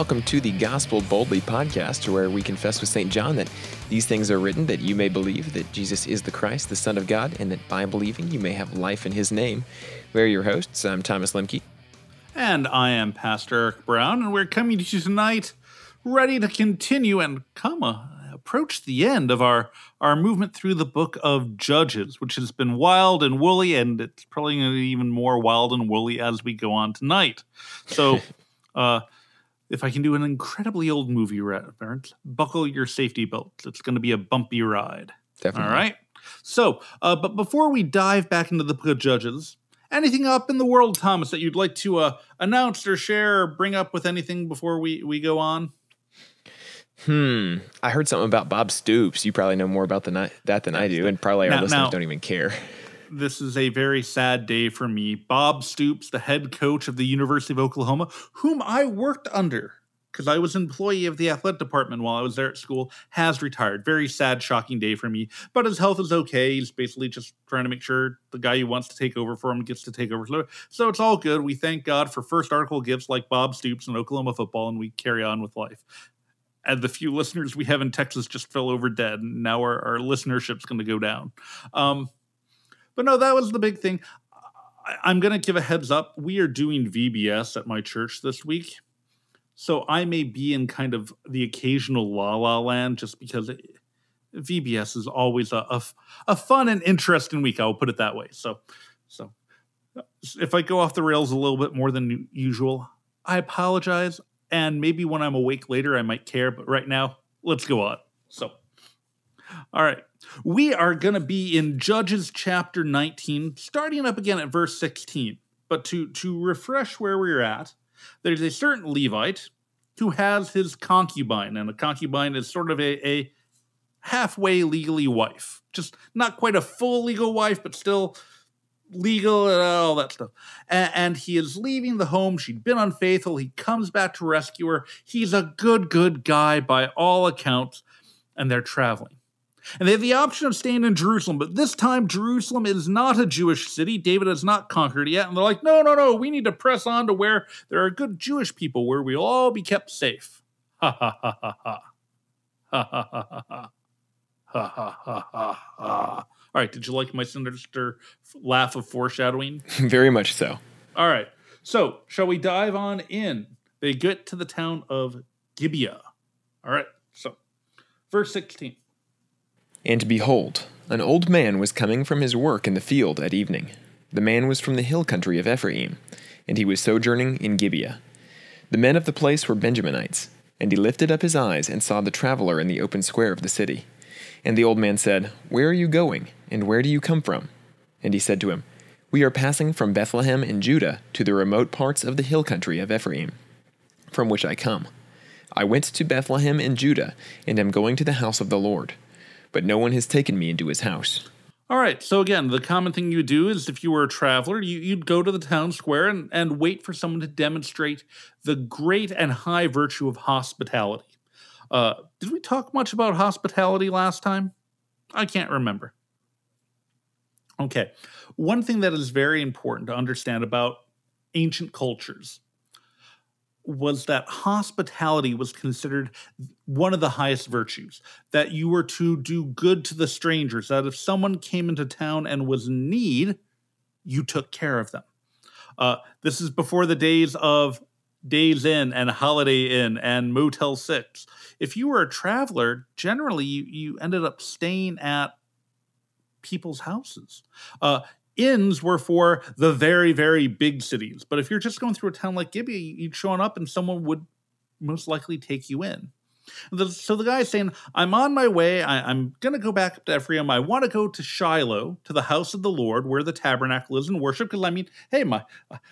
Welcome to the Gospeled Boldly podcast, where we confess with St. John that these things are written that you may believe that Jesus is the Christ, the Son of God, and that by believing you may have life in his name. We're your hosts. I'm Thomas Lemke. And I am Pastor Eric Brown, and we're coming to you tonight ready to continue and come uh, approach the end of our, our movement through the book of Judges, which has been wild and woolly, and it's probably going to be even more wild and woolly as we go on tonight. So, uh, if I can do an incredibly old movie reference, buckle your safety belts. It's going to be a bumpy ride. Definitely. All right. So, uh, but before we dive back into the Judges, anything up in the world, Thomas, that you'd like to uh, announce or share or bring up with anything before we, we go on? Hmm. I heard something about Bob Stoops. You probably know more about the, that than I do, and probably our Now- listeners now- don't even care. This is a very sad day for me. Bob Stoops, the head coach of the University of Oklahoma, whom I worked under because I was employee of the athletic department while I was there at school, has retired. Very sad, shocking day for me. But his health is okay. He's basically just trying to make sure the guy who wants to take over for him gets to take over. So, it's all good. We thank God for first article gifts like Bob Stoops and Oklahoma football, and we carry on with life. And the few listeners we have in Texas just fell over dead, and now our, our listenership's going to go down. Um, but no, that was the big thing. I, I'm going to give a heads up. We are doing VBS at my church this week. So I may be in kind of the occasional la la land just because it, VBS is always a a fun and interesting week. I'll put it that way. So, so if I go off the rails a little bit more than usual, I apologize. And maybe when I'm awake later, I might care. But right now, let's go on. So, all right. We are going to be in Judges chapter 19, starting up again at verse 16. But to, to refresh where we're at, there's a certain Levite who has his concubine, and a concubine is sort of a, a halfway legally wife. Just not quite a full legal wife, but still legal and all that stuff. A- and he is leaving the home. She'd been unfaithful. He comes back to rescue her. He's a good, good guy by all accounts, and they're traveling. And they have the option of staying in Jerusalem, but this time Jerusalem is not a Jewish city. David has not conquered yet. And they're like, no, no, no, we need to press on to where there are good Jewish people where we'll all be kept safe. Ha ha ha ha ha. Ha ha ha ha ha. Ha ha ha. All right, did you like my sinister laugh of foreshadowing? Very much so. All right, so shall we dive on in? They get to the town of Gibeah. All right, so verse 16. And behold, an old man was coming from his work in the field at evening. The man was from the hill country of Ephraim, and he was sojourning in Gibeah. The men of the place were Benjaminites, and he lifted up his eyes and saw the traveler in the open square of the city. And the old man said, Where are you going, and where do you come from? And he said to him, We are passing from Bethlehem in Judah to the remote parts of the hill country of Ephraim, from which I come. I went to Bethlehem in Judah, and am going to the house of the Lord but no one has taken me into his house. All right. So again, the common thing you do is if you were a traveler, you, you'd go to the town square and, and wait for someone to demonstrate the great and high virtue of hospitality. Uh, did we talk much about hospitality last time? I can't remember. Okay. One thing that is very important to understand about ancient cultures was that hospitality was considered one of the highest virtues that you were to do good to the strangers that if someone came into town and was in need you took care of them. Uh, this is before the days of days inn and holiday inn and motel 6 if you were a traveler generally you, you ended up staying at people's houses. Uh, inns were for the very, very big cities. But if you're just going through a town like Gibeah, you'd show up and someone would most likely take you in. So the guy's saying, I'm on my way. I, I'm going to go back up to Ephraim. I want to go to Shiloh, to the house of the Lord, where the tabernacle is and worship. Because I mean, hey, my,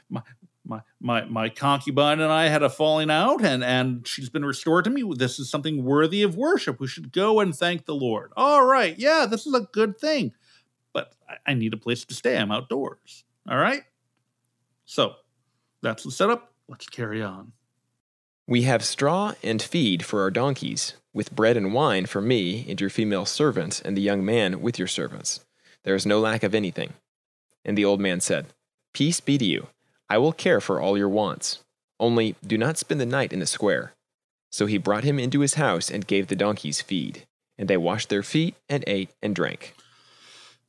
my, my, my, my concubine and I had a falling out, and, and she's been restored to me. This is something worthy of worship. We should go and thank the Lord. All right. Yeah, this is a good thing I- need a place to stay. I'm outdoors. All right. So that's the setup. Let's carry on. We have straw and feed for our donkeys, with bread and wine for me and your female servants, and the young man with your servants. There is no lack of anything. And the old man said, Peace be to you. I will care for all your wants. Only do not spend the night in the square. So he brought him into his house and gave the donkeys feed. And they washed their feet and ate and drank.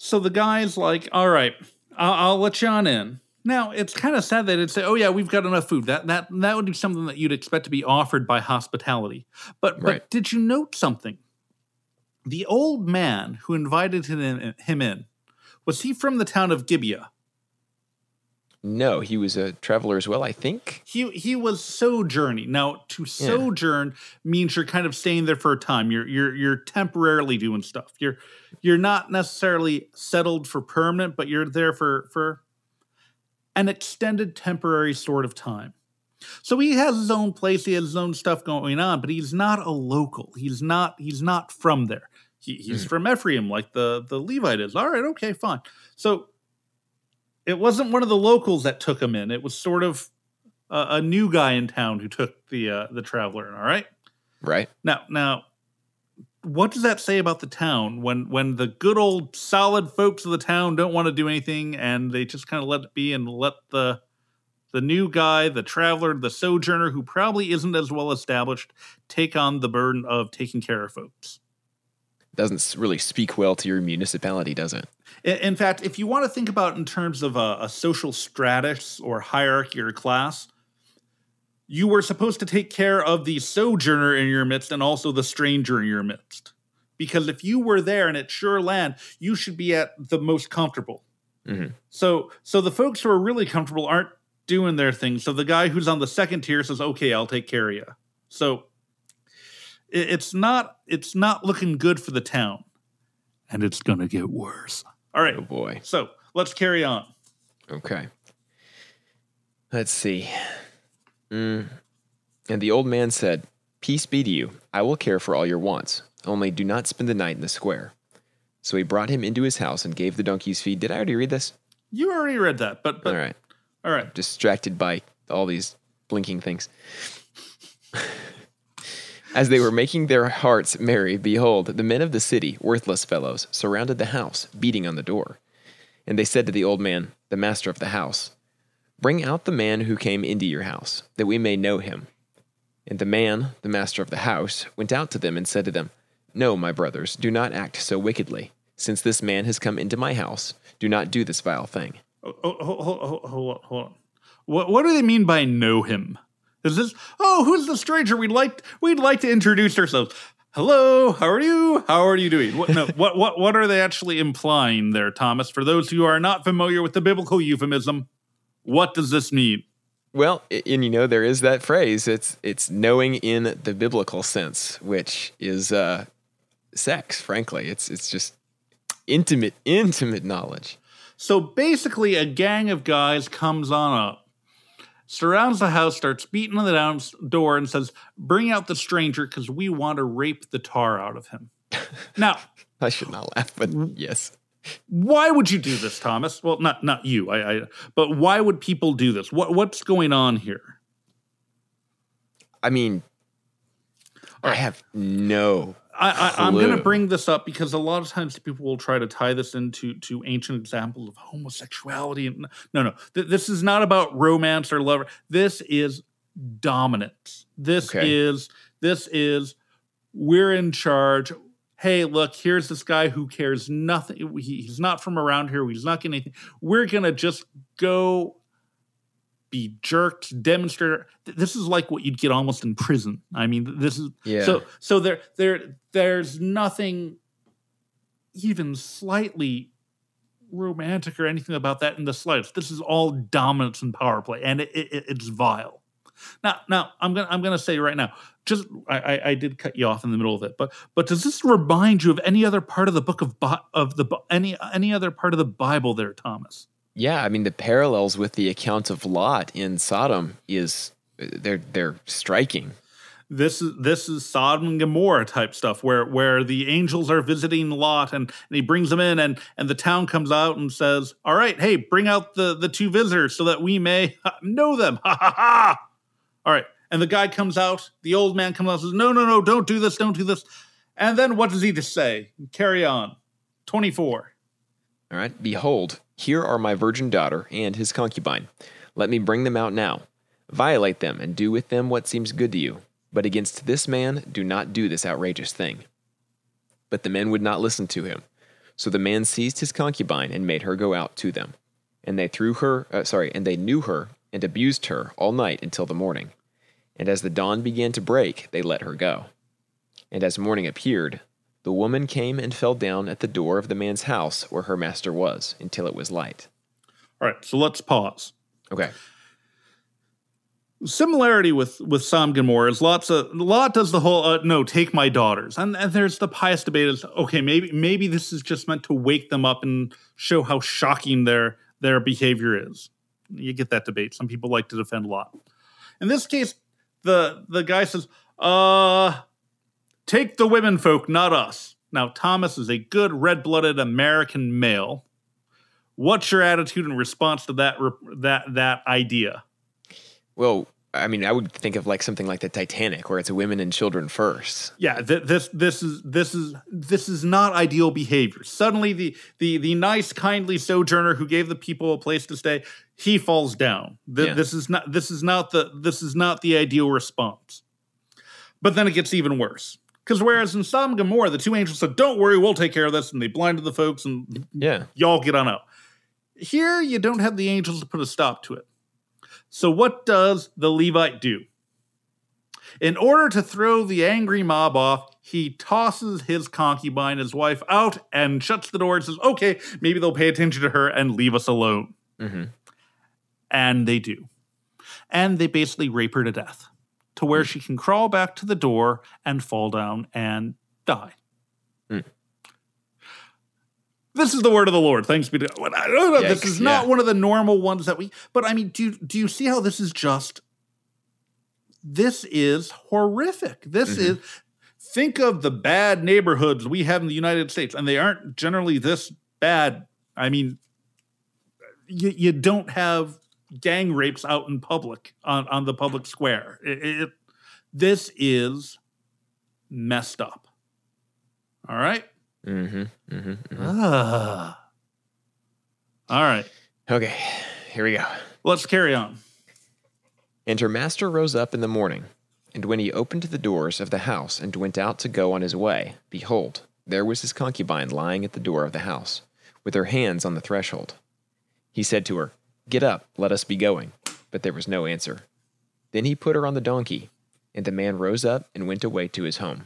So the guy's like, all right, I'll, I'll let you on in. Now it's kind of sad that it'd say, "Oh yeah, we've got enough food." That that that would be something that you'd expect to be offered by hospitality. But Right. but did you note something? The old man who invited him in, him in was he from the town of Gibeah? No, he was a traveler as well, I think. He he was sojourning. Now to sojourn means you're kind of staying there for a time. You're you're you're temporarily doing stuff. You're you're not necessarily settled for permanent, but you're there for for an extended temporary sort of time. So he has his own place, he has his own stuff going on, but he's not a local. He's not he's not from there. He, he's hmm. from Ephraim, like the the Levite is. All right, okay, fine. So it wasn't one of the locals that took him in. It was sort of a, a new guy in town who took the uh, the traveler in. All right. Right? Now, now, what does that say about the town when when the good old solid folks of the town don't want to do anything and they just kind of let it be and let the the new guy, the traveler, the sojourner who probably isn't as well established take on the burden of taking care of folks. Doesn't really speak well to your municipality, does it? In fact, if you want to think about it in terms of a, a social stratus or hierarchy or class, you were supposed to take care of the sojourner in your midst and also the stranger in your midst. Because if you were there and it's sure land, you should be at the most comfortable. Mhm. So, so the folks who are really comfortable aren't doing their thing. So the guy who's on the second tier says, "Okay, I'll take care of you." So it's not it's not looking good for the town, and it's gonna get worse. All right, Oh boy. so let's carry on. Okay. Let's see. Mm. And the old man said, Peace be to you. I will care for all your wants. Only do not spend the night in the square. So he brought him into his house and gave the donkeys feed. Did I already read this? You already read that, but but all right. all right. Distracted by all these blinking things. As they were making their hearts merry, behold, the men of the city, worthless fellows, surrounded the house, beating on the door. And they said to the old man, the master of the house, Bring out the man who came into your house, that we may know him. And the man, the master of the house, went out to them and said to them, No, my brothers, do not act so wickedly. Since this man has come into my house, do not do this vile thing. Oh, oh, hold, hold, hold, hold on, hold on. What what do they mean by know him? Is this oh who's the stranger? We'd like we'd like to introduce ourselves. Hello, how are you? How are you doing? What no, what what what are they actually implying there, Thomas? For those who are not familiar with the biblical euphemism, what does this mean? Well, and you know there is that phrase. It's it's knowing in the biblical sense, which is uh, sex. Frankly, it's it's just intimate intimate knowledge. So basically, a gang of guys comes on up, surrounds the house, starts beating on the down door, and says, "Bring out the stranger, because we want to rape the tar out of him." now, I should not laugh, but yes, why would you do this, Thomas? Well, not not you, I, I but why would people do this? What what's going on here? I mean, I have no. I, I, I'm going to bring this up because a lot of times people will try to tie this into to ancient examples of homosexuality. And no, no, th- this is not about romance or love. This is dominance. This Okay. is this is we're in charge. Hey, look, here's this guy who cares nothing. He- he's not from around here. He's not getting anything. We're gonna just go be jerked, demonstrate. This is like what you'd get almost in prison. I mean, this is Yeah. so so there there there's nothing even slightly romantic or anything about that in the slightest. This is all dominance and power play, and it, it, it's vile. Now, now I'm gonna I'm gonna say right now, just I, I I did cut you off in the middle of it, but but does this remind you of any other part of the book of of the any any other part of the Bible there, Thomas? Yeah, I mean the parallels with the account of Lot in Sodom is uh, they're they're striking. this is this is Sodom and Gomorrah type stuff where where the angels are visiting Lot and, and he brings them in and and the town comes out and says, "All right, hey, bring out the the two visitors so that we may know them." Ha ha ha! All right, and the guy comes out, the old man comes out and says, "No, no, no, don't do this, don't do this." And then what does he just say? Carry on. Twenty four. All right. Behold, here are my virgin daughter and his concubine. Let me bring them out now. Violate them and do with them what seems good to you. But against this man, do not do this outrageous thing. But the men would not listen to him. So the man seized his concubine and made her go out to them. And they threw her, uh, sorry, and they knew her and abused her all night until the morning. And as the dawn began to break, they let her go. And as morning appeared, the woman came and fell down at the door of the man's house where her master was until it was light. All right, so let's pause. Okay. Similarity with with and Gomorrah is lots of Lot does the whole uh, no take my daughters and, and there's the pious debate is okay maybe maybe this is just meant to wake them up and show how shocking their their behavior is. You get that debate. Some people like to defend Lot. In this case, the the guy says, "Uh, take the women folk, not us." Now Thomas is a good red-blooded American male. What's your attitude in response to that that that idea? Well, I mean, I would think of like something like the Titanic, where it's women and children first. Yeah, th- this this is this is this is not ideal behavior. Suddenly, the the the nice, kindly sojourner who gave the people a place to stay, he falls down. Th- Yeah. This is not this is not the this is not the ideal response. But then it gets even worse. Because whereas in Sodom and Gomorrah, the two angels said, "Don't worry, we'll take care of this," and they blinded the folks, and Yeah. y'all get on out. Here, you don't have the angels to put a stop to it. So, what does the Levite do? In order to throw the angry mob off, he tosses his concubine, his wife, out and shuts the door and says, Okay, maybe they'll pay attention to her and leave us alone. hmm And they do. And they basically rape her to death to where she can crawl back to the door and fall down and die. Hmm. This is the word of the Lord. Thanks be to God. I don't know. This is not yeah. one of the normal ones that we. But I mean, do you, do you see how this is just? This is horrific. This Mhm. is. Think of the bad neighborhoods we have in the United States, and they aren't generally this bad. I mean, you, you don't have gang rapes out in public on, on the public square. It, it- this is messed up. All right. Mm-hmm, Mm hmm. Ah. All right. Okay, here we go. Let's carry on. And her master rose up in the morning, and when he opened the doors of the house and went out to go on his way, behold, there was his concubine lying at the door of the house, with her hands on the threshold. He said to her, Get up, let us be going. But there was no answer. Then he put her on the donkey, and the man rose up and went away to his home.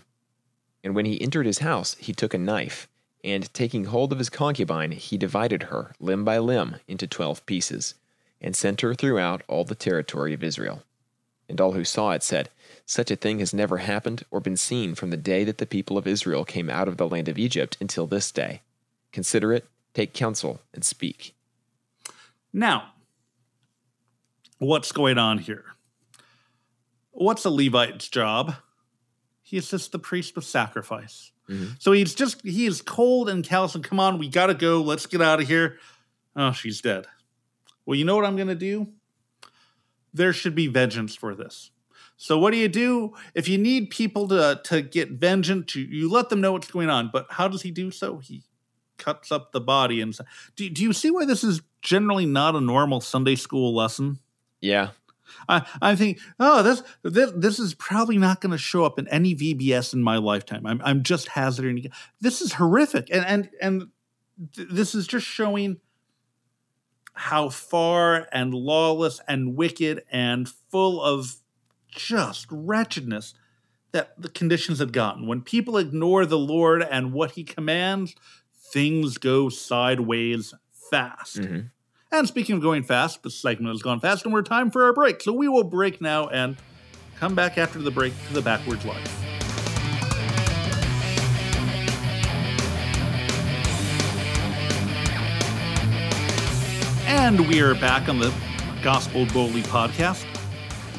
And when he entered his house, he took a knife, and taking hold of his concubine, he divided her, limb by limb, into twelve pieces, and sent her throughout all the territory of Israel. And all who saw it said, Such a thing has never happened or been seen from the day that the people of Israel came out of the land of Egypt until this day. Consider it, take counsel, and speak. Now, what's going on here? What's a Levite's job? He assists the priest with sacrifice. Mhm. So he's just, he is cold and callous and come on, we gotta go, let's get out of here. Oh, she's dead. Well, you know what I'm gonna do? There should be vengeance for this. So what do you do if you need people to to get vengeance? You, you let them know what's going on. But how does he do so? He cuts up the body and do, do you see why this is generally not a normal Sunday school lesson? Yeah. I, I think, oh, this this this is probably not going to show up in any VBS in my lifetime. I'm I'm just hazarding. This is horrific, and and and th- this is just showing how far and lawless and wicked and full of just wretchedness that the conditions had gotten. When people ignore the Lord and what He commands, things go sideways fast. hmm And speaking of going fast, the segment has gone fast and we're time for our break. So we will break now and come back after the break to the backwards life. And we are back on the Gospeled Boldly podcast.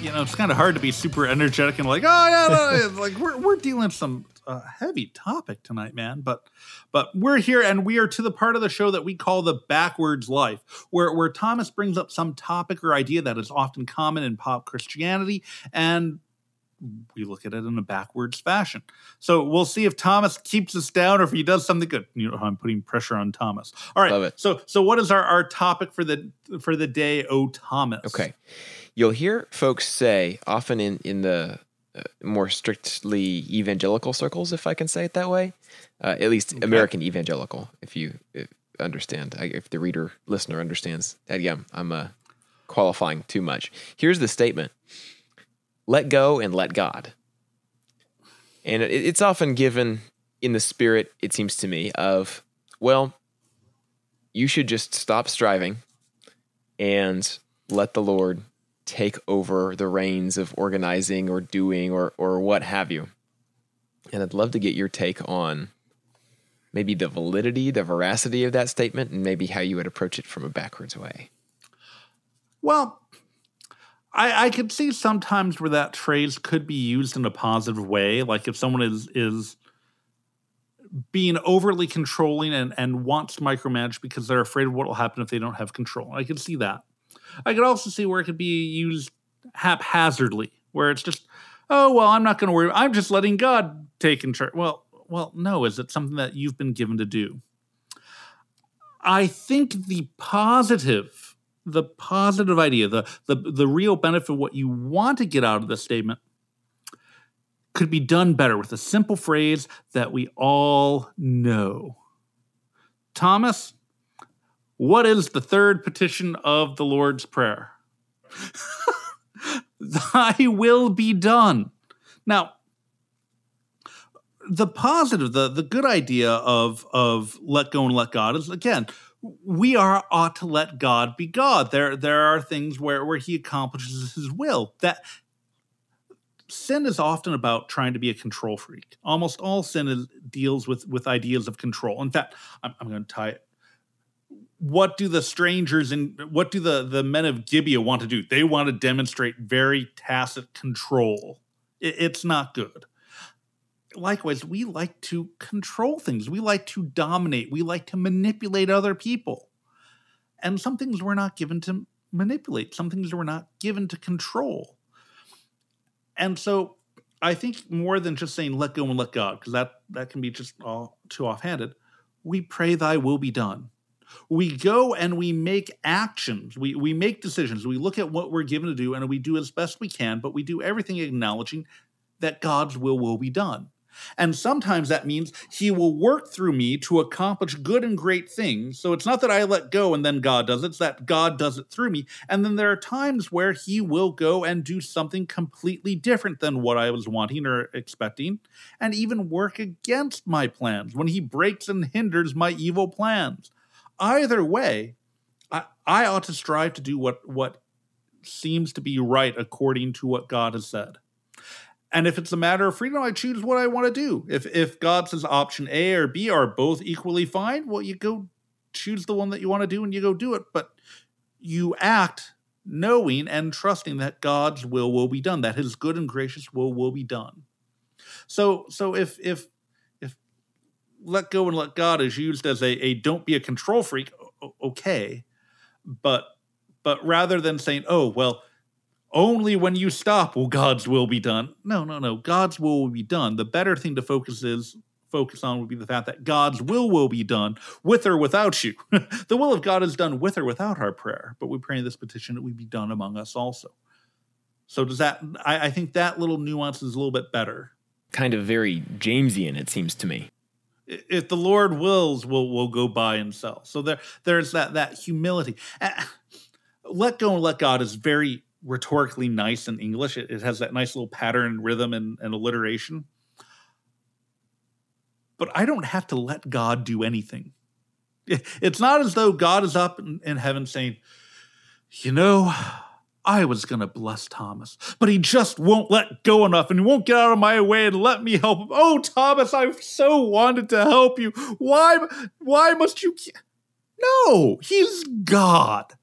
You know, it's kind of hard to be super energetic and like, oh yeah, no, no," like we're we're dealing with some uh, heavy topic tonight, man. But but we're here and we are to the part of the show that we call the backwards life, where where Thomas brings up some topic or idea that is often common in pop Christianity, and we look at it in a backwards fashion. So we'll see if Thomas keeps us down or if he does something good. You know, I'm putting pressure on Thomas. All right. Love it. So so what is our, our topic for the for the day, oh Thomas? Okay. You'll hear folks say often in in the more strictly evangelical circles, if I can say it that way, uh, at least American evangelical, if you if understand, I- if the reader listener understands. Uh, yeah, I'm uh, qualifying too much. Here's the statement: Let go and let God. And it, it's often given in the spirit, it seems to me, of well, you should just stop striving and let the Lord take over the reins of organizing or doing or or what have you. And I'd love to get your take on maybe the validity, the veracity of that statement, and maybe how you would approach it from a backwards way. Well, I, I could see sometimes where that phrase could be used in a positive way, like if someone is is being overly controlling and, and wants to micromanage because they're afraid of what will happen if they don't have control. I could see that. I could also see where it could be used haphazardly, where it's just, oh well, I'm not going to worry. I'm just letting God take control. Well, well, no, is it something that you've been given to do? I think the positive, the positive idea, the the the real benefit of what you want to get out of this statement could be done better with a simple phrase that we all know. Thomas, what is the third petition of the Lord's Prayer? Thy will be done. Now, the positive, the, the good idea of, of let go and let God is again, we are ought to let God be God. There, there are things where, where he accomplishes his will. That sin is often about trying to be a control freak. Almost all sin is, deals with with ideas of control. In fact, I'm, I'm going to tie it. What do the strangers and what do the the men of Gibeah want to do? They want to demonstrate very tacit control. It, it's not good. Likewise, we like to control things. We like to dominate. We like to manipulate other people. And some things we're not given to manipulate. Some things we're not given to control. And so I think more than just saying let go and let God, because that, that can be just all too offhanded, we pray thy will be done. We go and we make actions. We, we make decisions. We look at what we're given to do and we do as best we can, but we do everything acknowledging that God's will will be done. And sometimes that means he will work through me to accomplish good and great things. So it's not that I let go and then God does it, it's that God does it through me. And then there are times where he will go and do something completely different than what I was wanting or expecting, and even work against my plans when he breaks and hinders my evil plans. Either way, I, I ought to strive to do what, what seems to be right according to what God has said. And if it's a matter of freedom, I choose what I want to do. If if God says option A or B are both equally fine, well, you go choose the one that you want to do and you go do it. But you act knowing and trusting that God's will will be done, that His good and gracious will will be done. So so if if if let go and let God is used as a, a don't be a control freak, okay, but but rather than saying, oh well only when you stop will God's will be done. No, no, no. God's will will be done. The better thing to focus is focus on would be the fact that God's will will be done with or without you. the will of God is done with or without our prayer, but we pray in this petition that we be done among us also. So does that? I, I think that little nuance is a little bit better. Kind of very Jamesian, it seems to me. If the Lord wills, we'll we'll go buy and sell. So there there's that that humility. Let go and let God is very rhetorically nice in English. It, it, has that nice little pattern, rhythm, and, and alliteration. But I don't have to let God do anything. It's not as though God is up in, in heaven saying, you know, I was going to bless Thomas, but he just won't let go enough and he won't get out of my way and let me help him. Oh, Thomas, I've so wanted to help you. Why, why must you? No, he's God.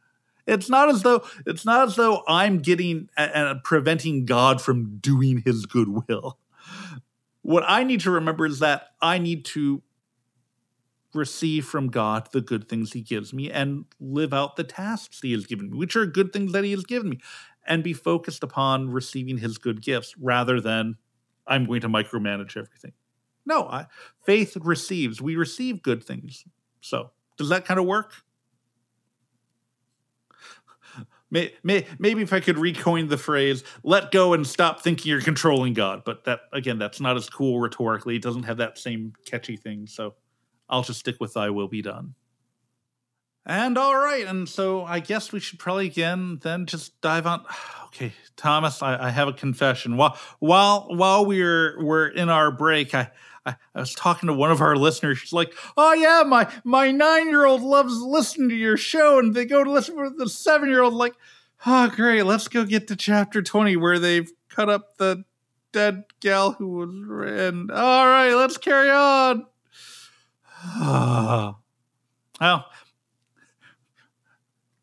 It's not as though it's not as though I'm getting and preventing God from doing his goodwill. What I need to remember is that I need to receive from God the good things he gives me and live out the tasks he has given me, which are good things that he has given me. and be focused upon receiving his good gifts rather than I'm going to micromanage everything. No, I, faith receives. We receive good things. So, does that kind of work? May, may, maybe if I could recoin the phrase, let go and stop thinking you're controlling God. But that, again, that's not as cool rhetorically. It doesn't have that same catchy thing. So I'll just stick with thy will be done. And all right. And so I guess we should probably again then just dive on. Okay, Thomas, I, I have a confession. While while while we're we're in our break, I, I, I was talking to one of our listeners. She's like, "Oh yeah, my my nine year old loves listening to your show, and they go to listen to the seven year old." Like, oh great, let's go get to chapter twenty where they've cut up the dead gal who was. And all right, let's carry on. well,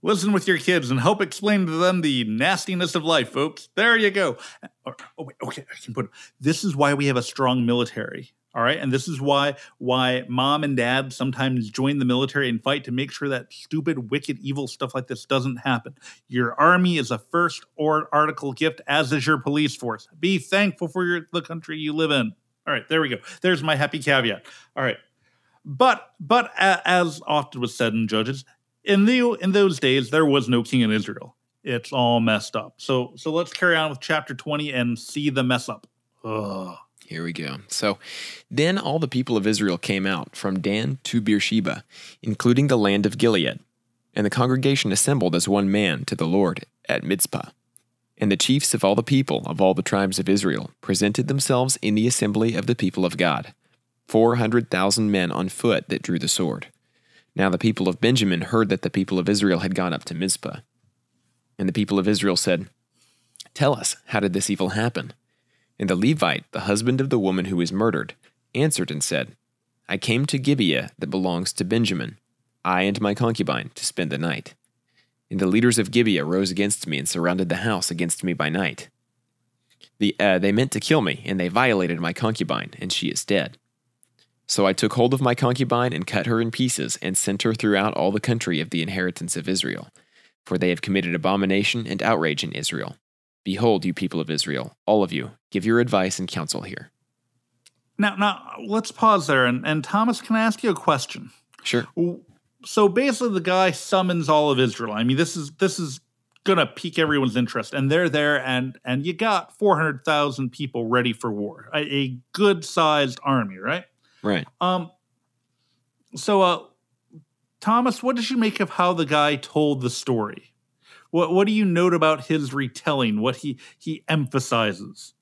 Listen with your kids and help explain to them the nastiness of life, folks. There you go. Oh, oh, wait, okay, I can put. This is why we have a strong military. All right, and this is why why mom and dad sometimes join the military and fight to make sure that stupid, wicked, evil stuff like this doesn't happen. Your army is a first or article gift, as is your police force. Be thankful for your, the country you live in. All right, there we go. There's my happy caveat. All right, but but as often was said in Judges, in the in those days there was no king in Israel. It's all messed up. So so let's carry on with chapter 20 and see the mess up. Ugh. Here we go. So then all the people of Israel came out from Dan to Beersheba, including the land of Gilead. And the congregation assembled as one man to the Lord at Mizpah. And the chiefs of all the people of all the tribes of Israel presented themselves in the assembly of the people of God, four hundred thousand men on foot that drew the sword. Now the people of Benjamin heard that the people of Israel had gone up to Mizpah. And the people of Israel said, Tell us, how did this evil happen? And the Levite, the husband of the woman who was murdered, answered and said, I came to Gibeah that belongs to Benjamin, I and my concubine, to spend the night. And the leaders of Gibeah rose against me and surrounded the house against me by night. The, uh, they meant to kill me, and they violated my concubine, and she is dead. So I took hold of my concubine and cut her in pieces, and sent her throughout all the country of the inheritance of Israel. For they have committed abomination and outrage in Israel. Behold, you people of Israel, all of you, give your advice and counsel here. Now, now let's pause there, and, and Thomas, can I ask you a question? Sure. So basically, the guy summons all of Israel. I mean, this is this is gonna pique everyone's interest, and they're there, and and you got four hundred thousand people ready for war, a, a good sized army, right? Right. Um. So, uh, Thomas, what did you make of how the guy told the story? What What do you note about his retelling? What he he emphasizes?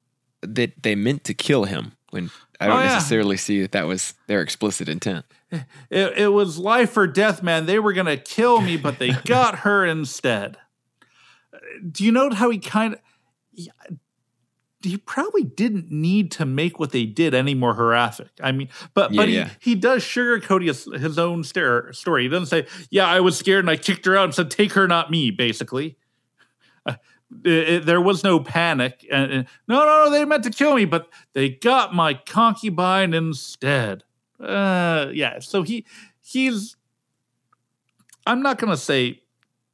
That they meant to kill him. When I don't oh, yeah. necessarily see that that was their explicit intent. It, it was life or death, man. They were gonna kill me, but they got her instead. Do you note how he kind of? He probably didn't need to make what they did any more horrific. I mean, but yeah, but he, yeah. he does sugarcoat his, his own story. He doesn't say, "Yeah, I was scared and I kicked her out and said, take her, not me." Basically, uh, it, it, there was no panic. And, and, no, no, no, they meant to kill me, but they got my concubine instead. Uh, yeah, so he he's. I'm not gonna say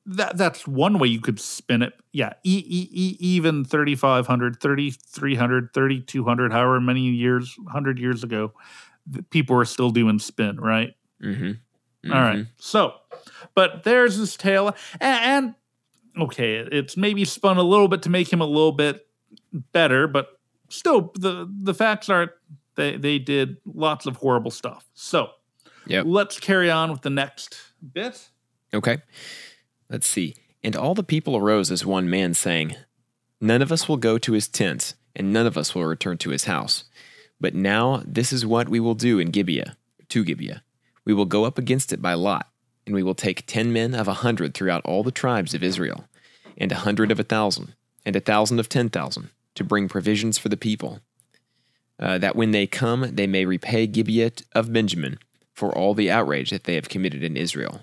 that that's one way you could spin it. Yeah, e- e- e- even 3500, 3300, 3200, however many years, 100 years ago, people were still doing spin, right? Mm-hmm. Mm-hmm. All right. So, but there's this tale and, and okay, it's maybe spun a little bit to make him a little bit better, but still the the facts are they they did lots of horrible stuff. So, yeah. Let's carry on with the next bit. Okay. Let's see. And all the people arose as one man, saying, None of us will go to his tent, and none of us will return to his house. But now this is what we will do in Gibeah, to Gibeah. We will go up against it by lot, and we will take ten men of a hundred throughout all the tribes of Israel, and a hundred of a thousand, and a thousand of ten thousand, to bring provisions for the people, uh, that when they come they may repay Gibeah of Benjamin for all the outrage that they have committed in Israel.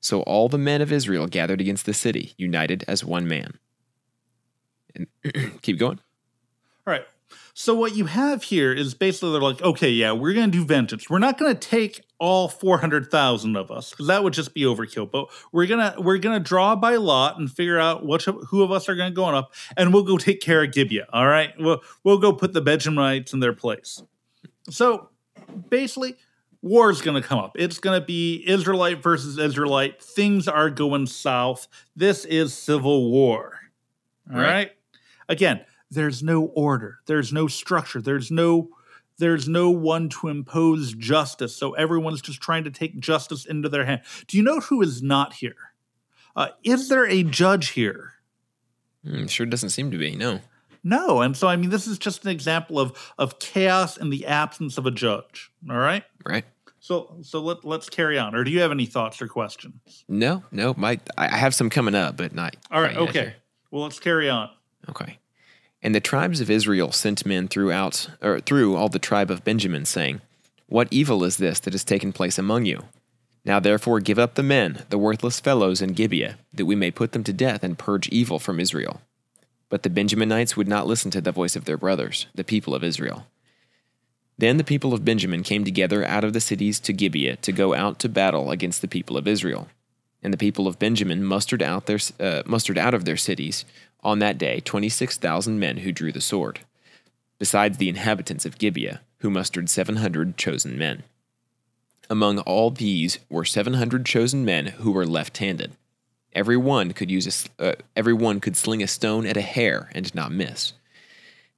So all the men of Israel gathered against the city, united as one man. And keep going. All right. So what you have here is basically they're like, okay, yeah, we're going to do vengeance. We're not going to take all 400,000 of us because that would just be overkill but we're gonna we're gonna draw by lot and figure out which of, who of us are gonna go on up and we'll go take care of Gibeah all right we'll we'll go put the Benjamites in their place so basically war's gonna come up. It's gonna be Israelite versus Israelite. Things are going south. This is civil war. All Right. right? Again there's no order. There's no structure. There's no there's no one to impose justice. So everyone's just trying to take justice into their hand. Do you know who is not here? Uh, is there a judge here? Hmm, sure doesn't seem to be. No. No and so i mean this is just an example of of chaos in the absence of a judge all right Right. so so let, let's carry on or do you have any thoughts or questions No. No. My I have some coming up, but not. all right okay here. well let's carry on Okay. And the tribes of Israel sent men throughout or through all the tribe of Benjamin, saying, What evil is this that has taken place among you? Now therefore give up the men, the worthless fellows in Gibeah, that we may put them to death and purge evil from Israel. But the Benjaminites would not listen to the voice of their brothers, the people of Israel. Then the people of Benjamin came together out of the cities to Gibeah to go out to battle against the people of Israel. And the people of Benjamin mustered out their uh, mustered out of their cities on that day twenty six thousand men who drew the sword, besides the inhabitants of Gibeah, who mustered seven hundred chosen men. Among all these were seven hundred chosen men who were left-handed. Every one could use a, uh, every one could sling a stone at a hair and not miss.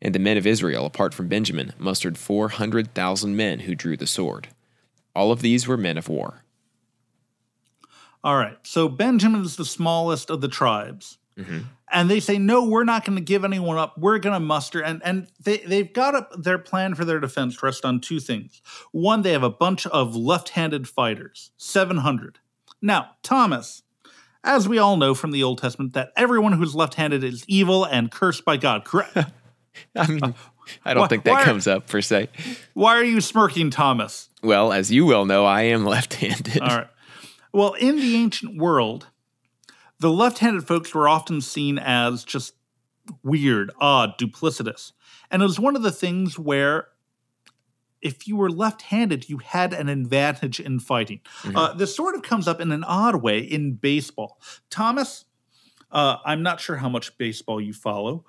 And the men of Israel, apart from Benjamin, mustered four hundred thousand men who drew the sword. All of these were men of war. All right. So Benjamin is the smallest of the tribes. And they say, no, we're not going to give anyone up. We're going to muster. And, and they, they've got up their plan for their defense rest on two things. One, they have a bunch of left handed fighters, 700. Now, Thomas, as we all know from the Old Testament, that everyone who's left handed is evil and cursed by God, correct? I mean, I don't why- think that why- comes up per se. Why are you smirking, Thomas? Well, as you well know, I am left-handed. All right. Well, in the ancient world, the left handed folks were often seen as just weird, odd, duplicitous. And it was one of the things where if you were left handed, you had an advantage in fighting. Uh, this sort of comes up in an odd way in baseball. Thomas, uh, I'm not sure how much baseball you follow,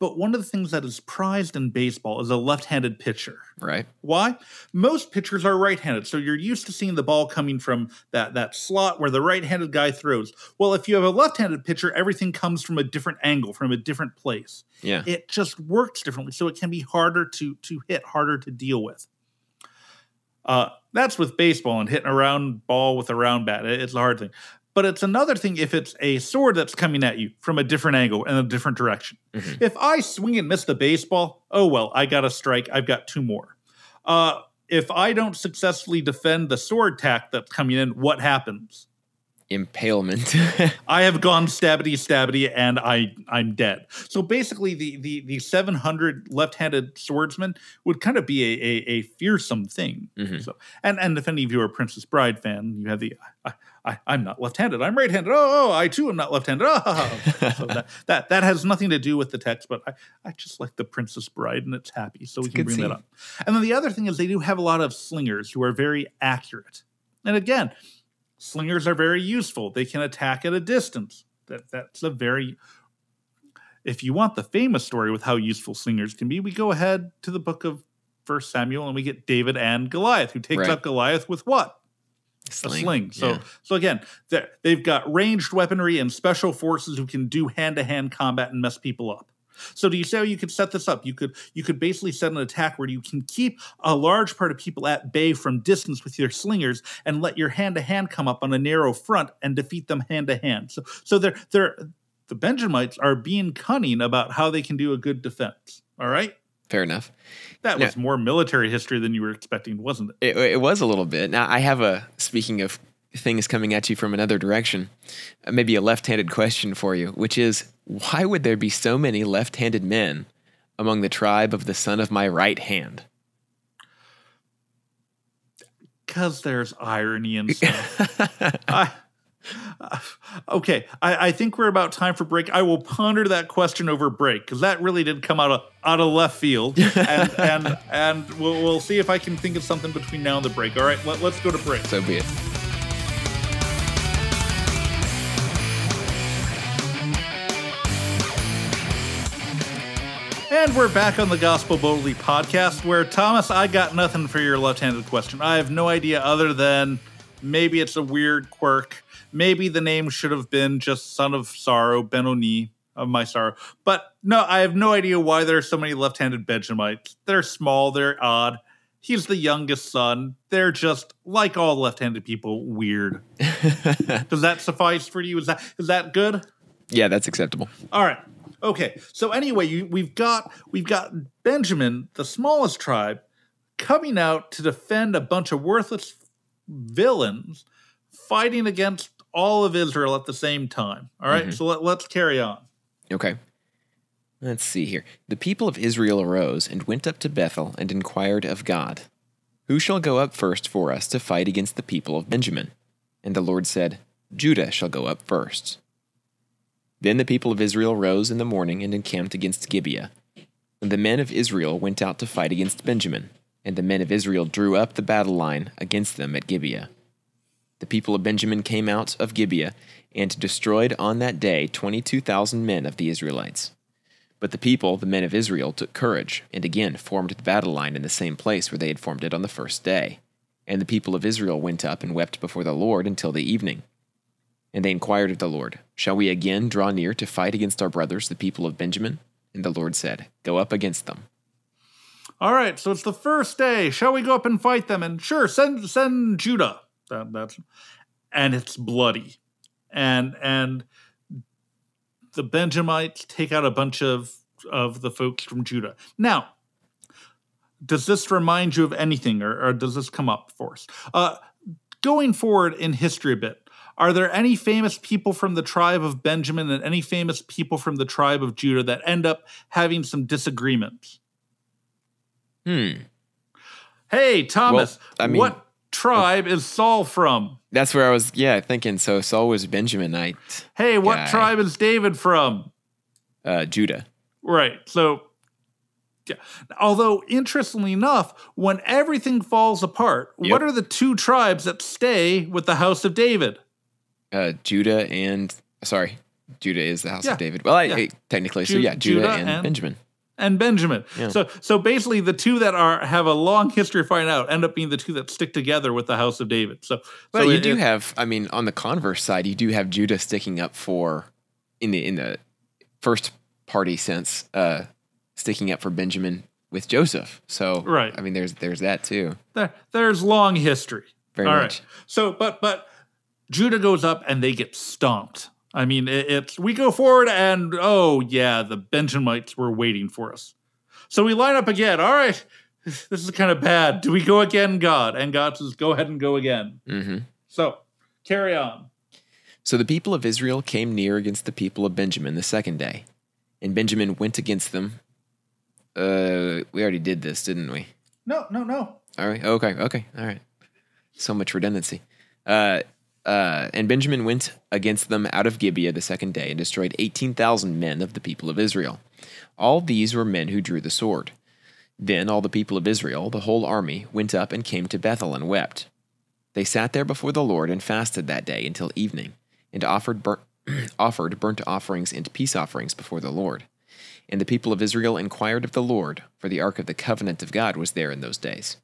but one of the things that is prized in baseball is a left handed pitcher. Right. Why? Most pitchers are right-handed, so you're used to seeing the ball coming from that that slot where the right-handed guy throws. Well, if you have a left-handed pitcher, everything comes from a different angle, from a different place. Yeah. It just works differently, so it can be harder to to hit, harder to deal with. Uh, that's with baseball and hitting a round ball with a round bat. It- It's a hard thing. But it's another thing if it's a sword that's coming at you from a different angle and a different direction. Mhm. If I swing and miss the baseball, oh well, I got a strike. I've got two more. Uh, if I don't successfully defend the sword tack that's coming in, what happens? Impalement. I have gone stabbity stabbity and I I'm dead. So basically the the the 700 left-handed swordsman would kind of be a a, a fearsome thing. Mhm. So and and if any of you are Princess Bride fan, you have the I, I I'm not left-handed. I'm right-handed. Oh, oh I too am not left-handed. Oh. so that, that that has nothing to do with the text, but I, I just like the Princess Bride and it's happy, so we It's a can bring scene. that up. And then the other thing is they do have a lot of slingers who are very accurate. And again, slingers are very useful. They can attack at a distance. That that's a very if you want the famous story with how useful slingers can be, we go ahead to the book of First Samuel and we get David and Goliath, who takes Right. up Goliath with what? Sling. A sling. So Yeah. so again, they've got ranged weaponry and special forces who can do hand-to-hand combat and mess people up. So do you see how oh, you could set this up? You could you could basically set an attack where you can keep a large part of people at bay from distance with your slingers and let your hand-to-hand come up on a narrow front and defeat them hand-to-hand. So so they're they're the Benjamites are being cunning about how they can do a good defense. All right? Fair enough. That Yeah. was more military history than you were expecting, wasn't it? It, it was a little bit. Now, I have a, speaking of things coming at you from another direction, uh, maybe a left handed question for you, which is why would there be so many left handed men among the tribe of the son of my right hand? Because there's irony and stuff. I, Uh, okay, I, I think we're about time for break. I will ponder that question over break because that really did come out of out of left field, and and and we'll, we'll see if I can think of something between now and the break. All right, let, let's go to break. So be it. And we're back on the Gospeled Boldly podcast, where Thomas, I got nothing for your left-handed question. I have no idea other than maybe it's a weird quirk. Maybe the name should have been just Son of Sorrow, Benoni of my sorrow. But no, I have no idea why there are so many left-handed Benjamites. They're small, they're odd. He's the youngest son. They're just like all left-handed people, weird. Does that suffice for you? Is that is that good? Yeah, that's acceptable. All right. Okay. So anyway, you, we've got we've got Benjamin, the smallest tribe, coming out to defend a bunch of worthless villains fighting against all of Israel at the same time. All right? Mm-hmm. So let, let's carry on. Okay. Let's see here. The people of Israel arose and went up to Bethel and inquired of God, Who shall go up first for us to fight against the people of Benjamin? And the Lord said, Judah shall go up first. Then the people of Israel rose in the morning and encamped against Gibeah. And the men of Israel went out to fight against Benjamin, and the men of Israel drew up the battle line against them at Gibeah. The people of Benjamin came out of Gibeah and destroyed on that day twenty two thousand men of the Israelites. But the people, the men of Israel, took courage, and again formed the battle line in the same place where they had formed it on the first day. And the people of Israel went up and wept before the Lord until the evening. And they inquired of the Lord, Shall we again draw near to fight against our brothers, the people of Benjamin? And the Lord said, Go up against them. All right, so it's the first day. Shall we go up and fight them? And sure, send send Judah. That, that's and it's bloody, and and the Benjamites take out a bunch of of the folks from Judah. Now, does this remind you of anything, or, or does this come up for us? Uh, going forward in history a bit, are there any famous people from the tribe of Benjamin and any famous people from the tribe of Judah that end up having some disagreements? Hmm. Hey, Thomas, Well, I mean- what tribe is Saul from? That's where I was, yeah, thinking. So Saul was Benjaminite, Hey, what Guy. tribe is David from? uh, Judah. Right. So, yeah. Although, interestingly enough, when everything falls apart, Yep. what are the two tribes that stay with the house of David? Uh, Judah and, sorry, Judah is the house Yeah. of David. Well, I, Yeah. Technically, so yeah, Judah, Judah and, and- Benjamin. And Benjamin. Yeah. So, so basically, the two that are have a long history of fighting out end up being the two that stick together with the house of David. So, But so you it- do it- have, I mean, on the converse side, you do have Judah sticking up for, in the in the first party sense, uh, sticking up for Benjamin with Joseph. So, Right. I mean, there's there's that too. there, there's long history. Very All right. much. So, but but Judah goes up and they get stomped. I mean, it, it's we go forward and oh yeah, the Benjamites were waiting for us. So we line up again. All right, this is kind of bad. Do we go again, God? And God says, "Go ahead and go again." hmm So carry on. So the people of Israel came near against the people of Benjamin the second day, and Benjamin went against them. Uh, we already did this, didn't we? No, no, no. All right. Okay. Okay. All right. So much redundancy. Uh, uh, and Benjamin went against them out of Gibeah the second day and destroyed 18,000 men of the people of Israel. All these were men who drew the sword. Then all the people of Israel, the whole army, went up and came to Bethel and wept. They sat there before the Lord and fasted that day until evening, and offered, bur- offered burnt offerings and peace offerings before the Lord. And the people of Israel inquired of the Lord, for the ark of the covenant of God was there in those days.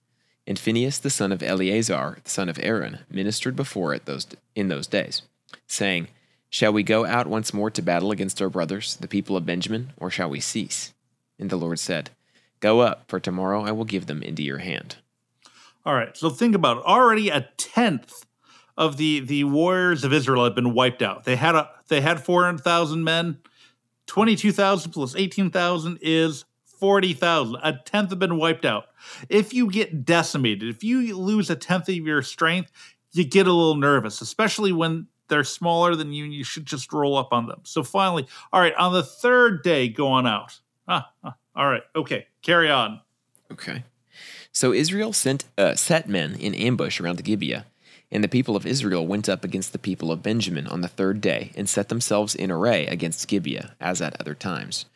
And Phinehas the son of Eleazar, the son of Aaron, ministered before it those in those days, saying, Shall we go out once more to battle against our brothers, the people of Benjamin, or shall we cease? And the Lord said, Go up, for tomorrow I will give them into your hand. All right. So think about it. Already a tenth of the the warriors of Israel had been wiped out. They had a they had four hundred thousand men. Twenty two thousand plus eighteen thousand is forty thousand. A tenth have been wiped out. If you get decimated, if you lose a tenth of your strength, you get a little nervous, especially when they're smaller than you. and You should just roll up on them. So finally, all right. On the third day, going out. Ah, ah, all right. Okay. Carry on. Okay. So Israel sent uh, set men in ambush around Gibeah, And the people of Israel went up against the people of Benjamin on the third day, and set themselves in array against Gibeah, as at other times.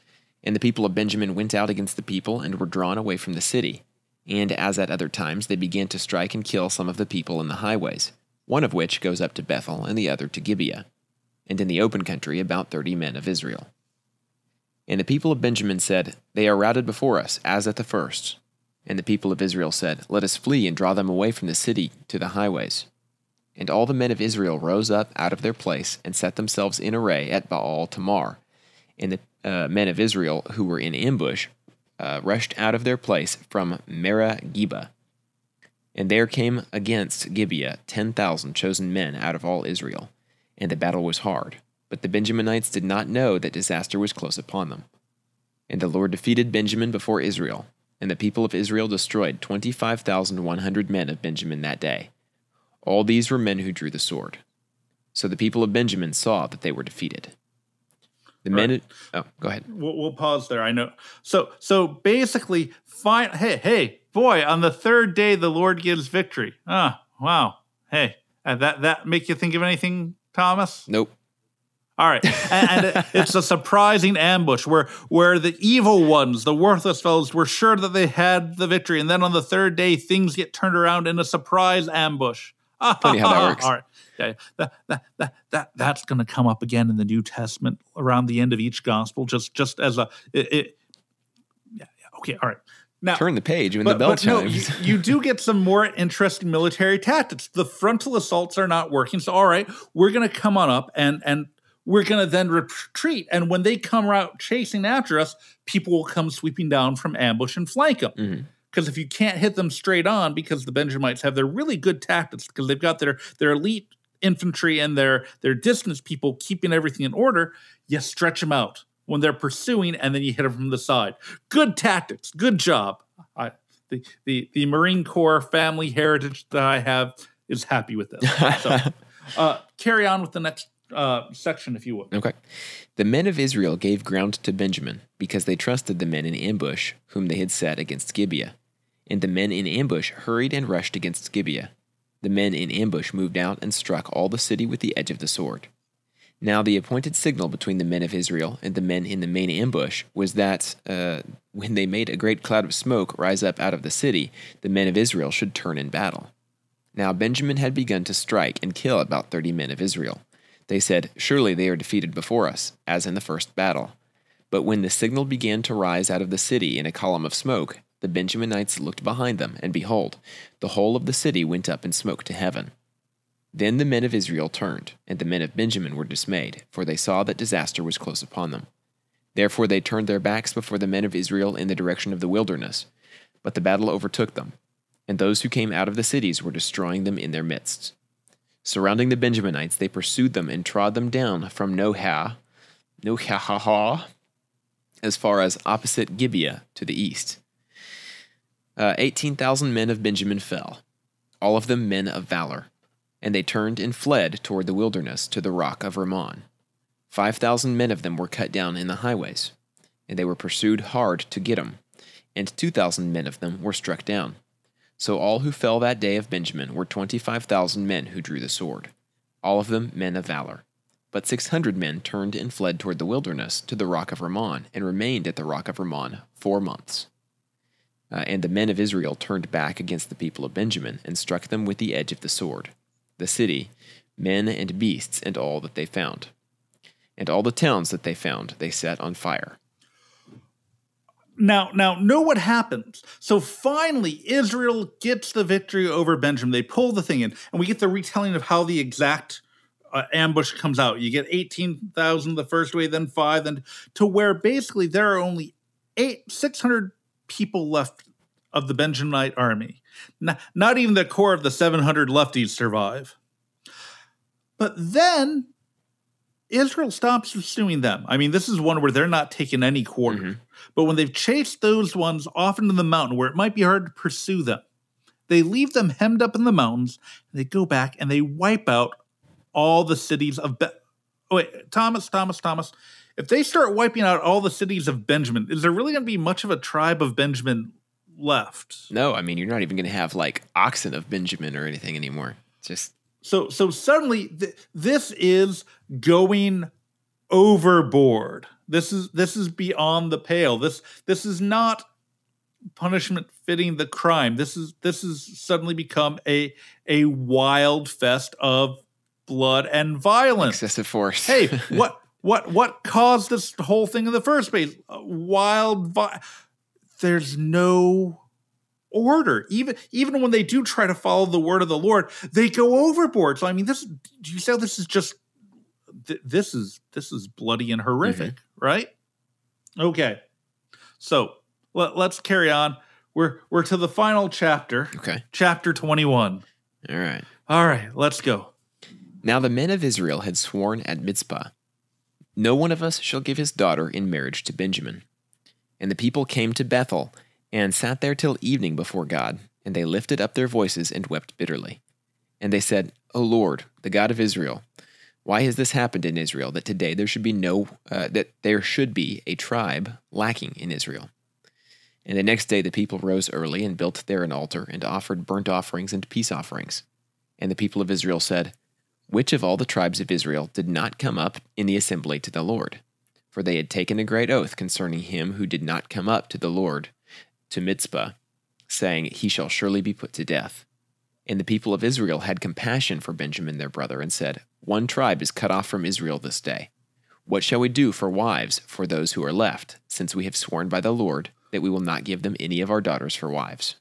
And the people of Benjamin went out against the people, and were drawn away from the city. And as at other times, they began to strike and kill some of the people in the highways, one of which goes up to Bethel, and the other to Gibeah. And in the open country, about thirty men of Israel. And the people of Benjamin said, They are routed before us, as at the first. And the people of Israel said, Let us flee and draw them away from the city to the highways. And all the men of Israel rose up out of their place and set themselves in array at Baal Tamar. And the uh, men of Israel who were in ambush uh, rushed out of their place from Merah Geba. And there came against Gibeah ten thousand chosen men out of all Israel. And the battle was hard. But the Benjaminites did not know that disaster was close upon them. And the Lord defeated Benjamin before Israel. And the people of Israel destroyed twenty five thousand one hundred men of Benjamin that day. All these were men who drew the sword. So the people of Benjamin saw that they were defeated. The men. Right. Oh, go ahead. We'll, we'll pause there. I know. So so basically, fine. Hey hey boy, on the third day the Lord gives victory. Ah wow. Hey, uh, that that make you think of anything, Thomas? Nope. All right, and, and it's a surprising ambush where where the evil ones, the worthless fellows, were sure that they had the victory, and then on the third day things get turned around in a surprise ambush. Funny how that works. All right, yeah, that, that, that, that that's going to come up again in the New Testament around the end of each gospel, just just as a it. it yeah, yeah, okay, all right. Now, Turn the page when the bell but no, chimes. you, you do get some more interesting military tactics. The frontal assaults are not working. So, all right, we're going to come on up and and we're going to then retreat. And when they come out chasing after us, people will come sweeping down from ambush and flank them. Mhm. Because if you can't hit them straight on, because the Benjamites have their really good tactics, because they've got their their elite infantry and their their distance people keeping everything in order, you stretch them out when they're pursuing, and then you hit them from the side. Good tactics. Good job. I, the, the the Marine Corps family heritage that I have is happy with this. So, uh, carry on with the next uh, section, if you would. Okay. The men of Israel gave ground to Benjamin, because they trusted the men in ambush, whom they had set against Gibeah. And the men in ambush hurried and rushed against Gibeah. The men in ambush moved out and struck all the city with the edge of the sword. Now, the appointed signal between the men of Israel and the men in the main ambush was that uh, when they made a great cloud of smoke rise up out of the city, the men of Israel should turn in battle. Now, Benjamin had begun to strike and kill about thirty men of Israel. They said, Surely they are defeated before us, as in the first battle. But when the signal began to rise out of the city in a column of smoke, the Benjaminites looked behind them, and behold, the whole of the city went up in smoke to heaven. Then the men of Israel turned, and the men of Benjamin were dismayed, for they saw that disaster was close upon them. Therefore they turned their backs before the men of Israel in the direction of the wilderness. But the battle overtook them, and those who came out of the cities were destroying them in their midst. Surrounding the Benjaminites, they pursued them and trod them down from Nohah, Nohah, as far as opposite Gibeah to the east. Uh, 18,000 men of Benjamin fell, all of them men of valor, and they turned and fled toward the wilderness to the rock of Ramon. 5,000 men of them were cut down in the highways, and they were pursued hard to get them, and 2,000 men of them were struck down. So all who fell that day of Benjamin were 25,000 men who drew the sword, all of them men of valor. But 600 men turned and fled toward the wilderness to the rock of Ramon, and remained at the rock of Ramon four months. Uh, and the men of Israel turned back against the people of Benjamin, and struck them with the edge of the sword, the city, men and beasts, and all that they found. And all the towns that they found they set on fire. Now, now, know what happens. So finally, Israel gets the victory over Benjamin. They pull the thing in, and we get the retelling of how the exact uh, ambush comes out. You get eighteen thousand the first way, then five, then to where basically there are only eight six hundred people left of the Benjaminite army. Not, not even the core of the seven hundred lefties survive. But then Israel stops pursuing them. I mean, this is one where they're not taking any quarter. Mhm. But when they've chased those ones off into the mountain where it might be hard to pursue them, they leave them hemmed up in the mountains. And they go back and they wipe out all the cities of. Be- oh, wait, Thomas, Thomas, Thomas. If they start wiping out all the cities of Benjamin, is there really going to be much of a tribe of Benjamin left? No, I mean, you're not even going to have like oxen of Benjamin or anything anymore. It's just So so suddenly th- this is going overboard. This is this is beyond the pale. This this is not punishment fitting the crime. This is this has suddenly become a a wild fest of blood and violence. Excessive force. hey, what what what caused this whole thing in the first place? Uh, wild vi- There's no order. Even even when they do try to follow the word of the Lord, they go overboard. So I mean, this do you say this is just th- this is this is bloody and horrific, mm-hmm. right? Okay, so let, let's carry on. We're we're to the final chapter, Okay. chapter twenty one. All right. All right, let's go. Now the men of Israel had sworn at Mizpah, No one of us shall give his daughter in marriage to Benjamin. And the people came to Bethel, and sat there till evening before God, and they lifted up their voices and wept bitterly. And they said, O Lord, the God of Israel, why has this happened in Israel that today there should be no uh, that there should be a tribe lacking in Israel? And the next day the people rose early and built there an altar and offered burnt offerings and peace offerings. And the people of Israel said, Which of all the tribes of Israel did not come up in the assembly to the Lord? For they had taken a great oath concerning him who did not come up to the Lord to Mizpah, saying, He shall surely be put to death. And the people of Israel had compassion for Benjamin their brother, and said, One tribe is cut off from Israel this day. What shall we do for wives for those who are left, since we have sworn by the Lord that we will not give them any of our daughters for wives?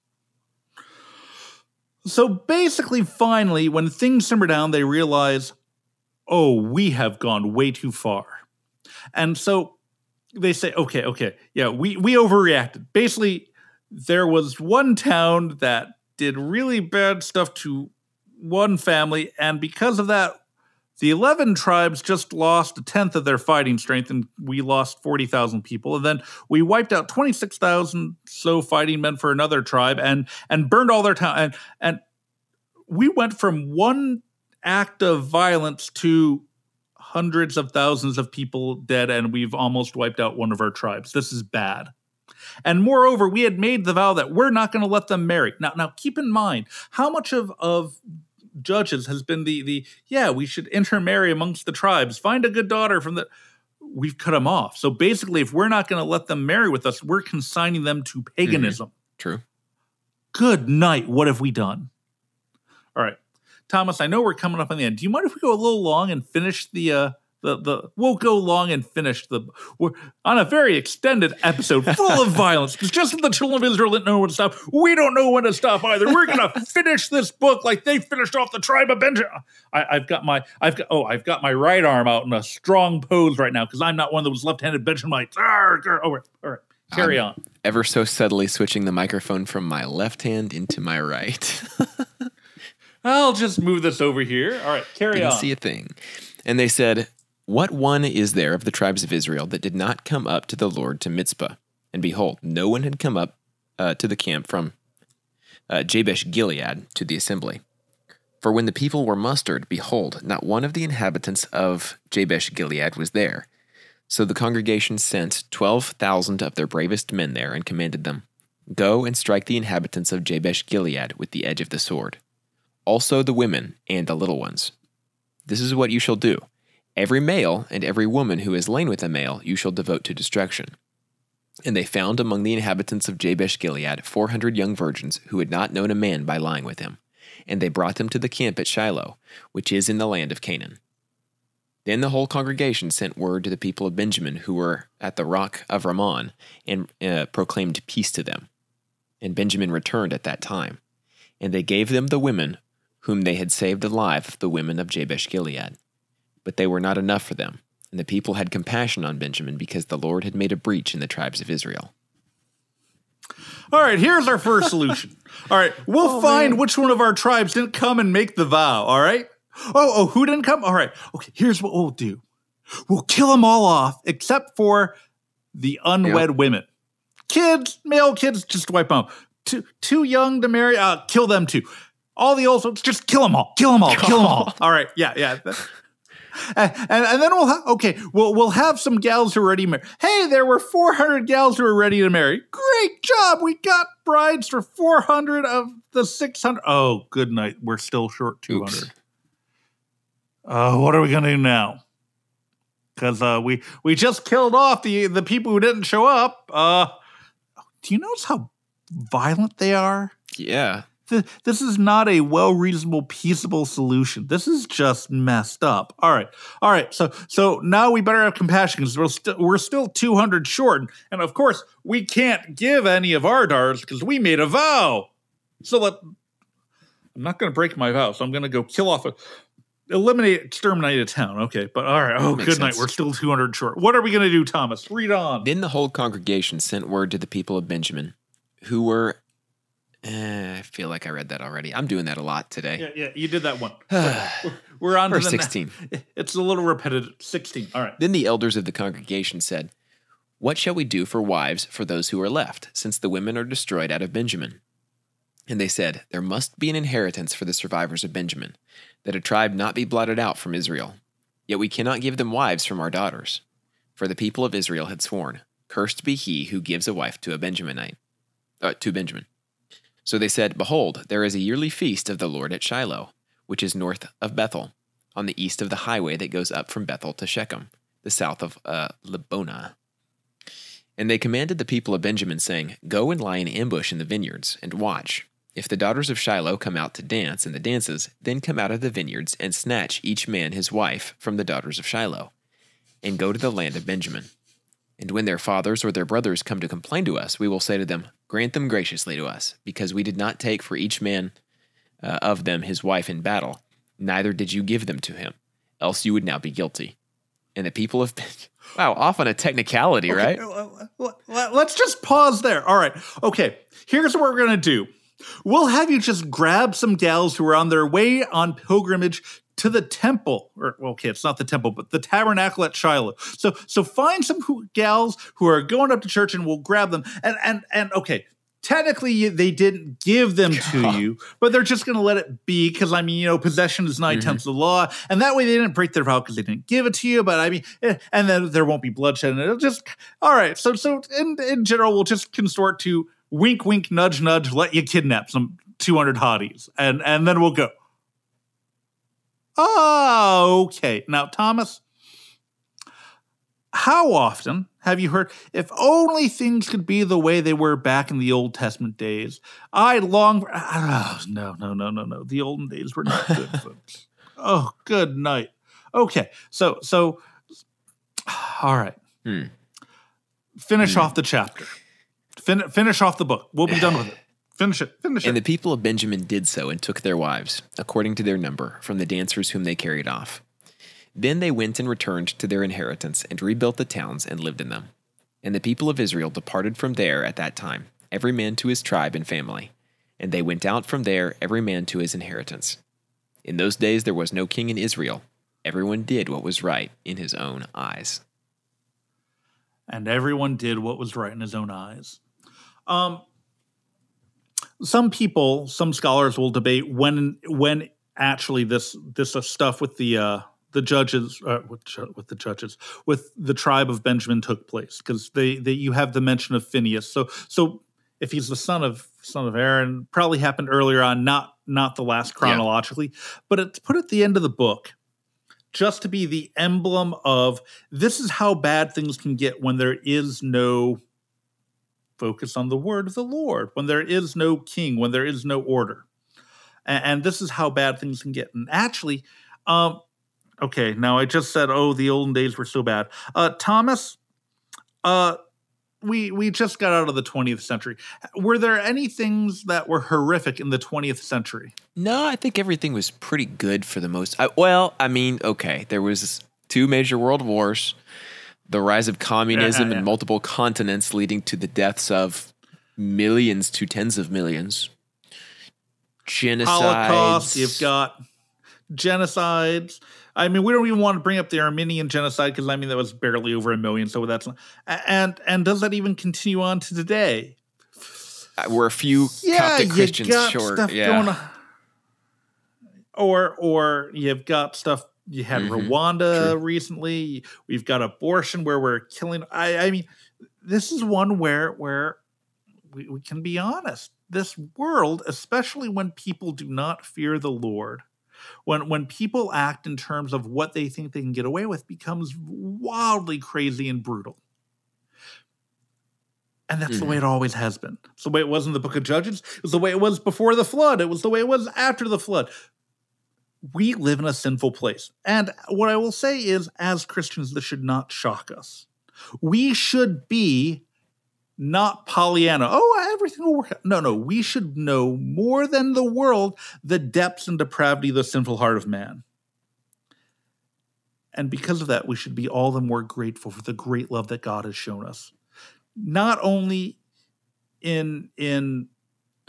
So basically, finally, when things simmer down, they realize, oh, we have gone way too far. And so they say, okay, okay, yeah, we, we overreacted. Basically, there was one town that did really bad stuff to one family, and because of that, the 11 tribes just lost a tenth of their fighting strength, and we lost 40,000 people. And then we wiped out 26,000 so fighting men for another tribe and and burned all their town. And, and we went from one act of violence to hundreds of thousands of people dead, and we've almost wiped out one of our tribes. This is bad. And moreover, we had made the vow that we're not going to let them marry. Now, now keep in mind how much of, of judges has been the the yeah we should intermarry amongst the tribes. Find a good daughter from the we've cut them off. So basically if we're not going to let them marry with us we're consigning them to paganism. True. good night. What have we done? All right. Thomas i know we're coming up on the end. Do you mind if we go a little long and finish the uh the, the we'll go long and finish the we're on a very extended episode full of violence because just as the children of Israel didn't know when to stop, we don't know when to stop either. We're gonna finish this book like they finished off the tribe of Benjamin. I, I've got my I've got oh I've got my right arm out in a strong pose right now because I'm not one of those left-handed Benjamites. Arr, arr. All right, all right, carry on. Ever so subtly switching the microphone from my left hand into my right. I'll just move this over here. All right, carry Didn't on. see a thing. And they said, What one is there of the tribes of Israel that did not come up to the Lord to Mizpah? And behold, no one had come up uh, to the camp from uh, Jabesh Gilead to the assembly. For when the people were mustered, behold, not one of the inhabitants of Jabesh Gilead was there. So the congregation sent twelve thousand of their bravest men there and commanded them, Go and strike the inhabitants of Jabesh Gilead with the edge of the sword, also the women and the little ones. This is what you shall do. Every male and every woman who is lain with a male you shall devote to destruction. And they found among the inhabitants of Jabesh Gilead four hundred young virgins who had not known a man by lying with him. And they brought them to the camp at Shiloh, which is in the land of Canaan. Then the whole congregation sent word to the people of Benjamin who were at the rock of Ramon and uh, proclaimed peace to them. And Benjamin returned at that time. And they gave them the women whom they had saved alive of the women of Jabesh Gilead. But they were not enough for them, and the people had compassion on Benjamin because the Lord had made a breach in the tribes of Israel. All right, here's our first solution. All right, we'll find which one of our tribes didn't come and make the vow. All right. Oh, oh, who didn't come? All right. Okay, here's what we'll do. We'll kill them all off except for the unwed women. Kids, male kids, just wipe them out. Too, too young to marry, uh, kill them too. All the old folks, just kill them all. Kill them all. Kill them all. All right. Yeah, yeah. And, and, and then we'll ha- okay we'll we'll have some gals who are ready to marry. Hey, there were 400 gals who are ready to marry. Great job, we got brides for 400 of the 600. Oh, good night. We're still short 200. Oops. Uh, what are we gonna do now? Because uh, we we just killed off the the people who didn't show up. Uh, do you notice how violent they are? Yeah. Th- this is not a well reasonable peaceable solution. This is just messed up. All right. All right. So so now we better have compassion because we're, st- we're still 200 short. And of course we can't give any of our daughters because we made a vow. So let i'm not going to break my vow. So i'm going to go kill off a eliminate exterminate a town. Okay. But all right. Oh good night. we're still 200 short. What are we going to do thomas? Read on. Then the whole congregation sent word to the people of Benjamin, who were. Eh, I feel like I read that already. I'm doing that a lot today. yeah yeah you did that one We're- on to Verse the 16. It's a little repetitive. 16. All right. Then the elders of the congregation said, What shall we do for wives for those who are left, since the women are destroyed out of Benjamin? And they said, There must be an inheritance for the survivors of Benjamin, that a tribe not be blotted out from Israel. Yet we cannot give them wives from our daughters. For the people of Israel had sworn, Cursed be he who gives a wife to a Benjaminite. Uh, to Benjamin. So they said, Behold, there is a yearly feast of the Lord at Shiloh, which is north of Bethel, on the east of the highway that goes up from Bethel to Shechem, the south of uh, Lebonah. And they commanded the people of Benjamin, saying, Go and lie in ambush in the vineyards, and watch. If the daughters of Shiloh come out to dance in the dances, then come out of the vineyards, and snatch each man his wife from the daughters of Shiloh, and go to the land of Benjamin. And when their fathers or their brothers come to complain to us, we will say to them, Grant them graciously to us, because we did not take for each man uh, of them his wife in battle, neither did you give them to him, else you would now be guilty. And the people of wow, off on a technicality, right? Uh, uh, uh, let's just pause there. All right. Okay. Here's what we're going to do we'll have you just grab some gals who are on their way on pilgrimage to the temple. Or well, okay it's not the temple but the tabernacle at shiloh. So so find some who, gals who are going up to church and we'll grab them. And and and okay technically they didn't give them to you but they're just going to let it be because i mean you know possession is 9 tenths of the law. And that way they didn't break their vow because they didn't give it to you but i mean eh, and then there won't be bloodshed and it'll just all right so so in, in general we'll just consort to wink wink nudge nudge let you kidnap some 200 hotties and and then we'll go oh okay. Now thomas how often have you heard if only things could be the way they were back in the old testament days i long for. oh, no no no no no. The olden days were not good folks. Oh good night. Okay. So so all right. Hmm. finish off the chapter. Fin- finish off the book. We'll be done with it finish it finish it. And the people of Benjamin did so and took their wives, according to their number, from the dancers whom they carried off. Then they went and returned to their inheritance and rebuilt the towns and lived in them. And the people of Israel departed from there at that time, every man to his tribe and family. And they went out from there, every man to his inheritance. In those days there was no king in Israel. Everyone did what was right in his own eyes. and everyone did what was right in his own eyes. Um, some people, some scholars will debate when when actually this this uh, stuff with the uh, the judges uh, with, with the judges with the tribe of Benjamin took place. Because they, they you have the mention of Phinehas. So so if he's the son of son of Aaron, probably happened earlier on, not not the last chronologically, but it's put at the end of the book just to be the emblem of this is how bad things can get when there is no focus on the word of the Lord, when there is no king, when there is no order. And, and this is how bad things can get. And actually, um, okay, now I just said, oh, the olden days were so bad. Uh, Thomas, uh, we we just got out of the 20th century. Were there any things that were horrific in the 20th century? No, I think everything was pretty good for the most. I, well, I mean, okay, there was two major world wars, the rise of communism Yeah, yeah. in multiple continents, leading to the deaths of millions to tens of millions. Genocides. Holocaust, you've got genocides. I mean, we don't even want to bring up the Armenian genocide because I mean that was barely over a million. So that's not, and and does that even continue on to today? Uh, We're a few Coptic you Christians got short. stuff Yeah. going on. Or or you've got stuff. You had Mhm, Rwanda true. recently. We've got abortion where we're killing. I I mean, this is one where where we, we can be honest. This world, especially when people do not fear the Lord, When when people act in terms of what they think they can get away with becomes wildly crazy and brutal. And that's the way it always has been. It's the way it was in the book of Judges. It was the way it was before the flood. It was the way it was after the flood. We live in a sinful place. And what I will say is, as Christians, this should not shock us. We should be not Pollyanna. Oh, everything will work out. No, no. We should know more than the world the depths and depravity of the sinful heart of man. And because of that, we should be all the more grateful for the great love that God has shown us. Not only in in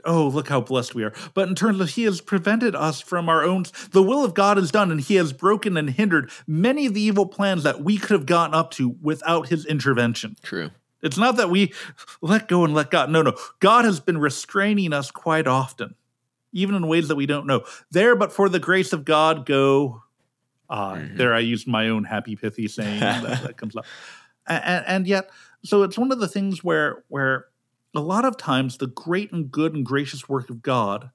oh look how blessed we are but in terms of he has prevented us from our own the will of god is done and he has broken and hindered many of the evil plans that we could have gotten up to without his intervention True. it's not that we let go and let God. No, no. God has been restraining us quite often, even in ways that we don't know. There, but for the grace of God, go. I. Mhm. There, I used my own happy pithy saying that, that comes up, and, and yet, so it's one of the things where where a lot of times the great and good and gracious work of God.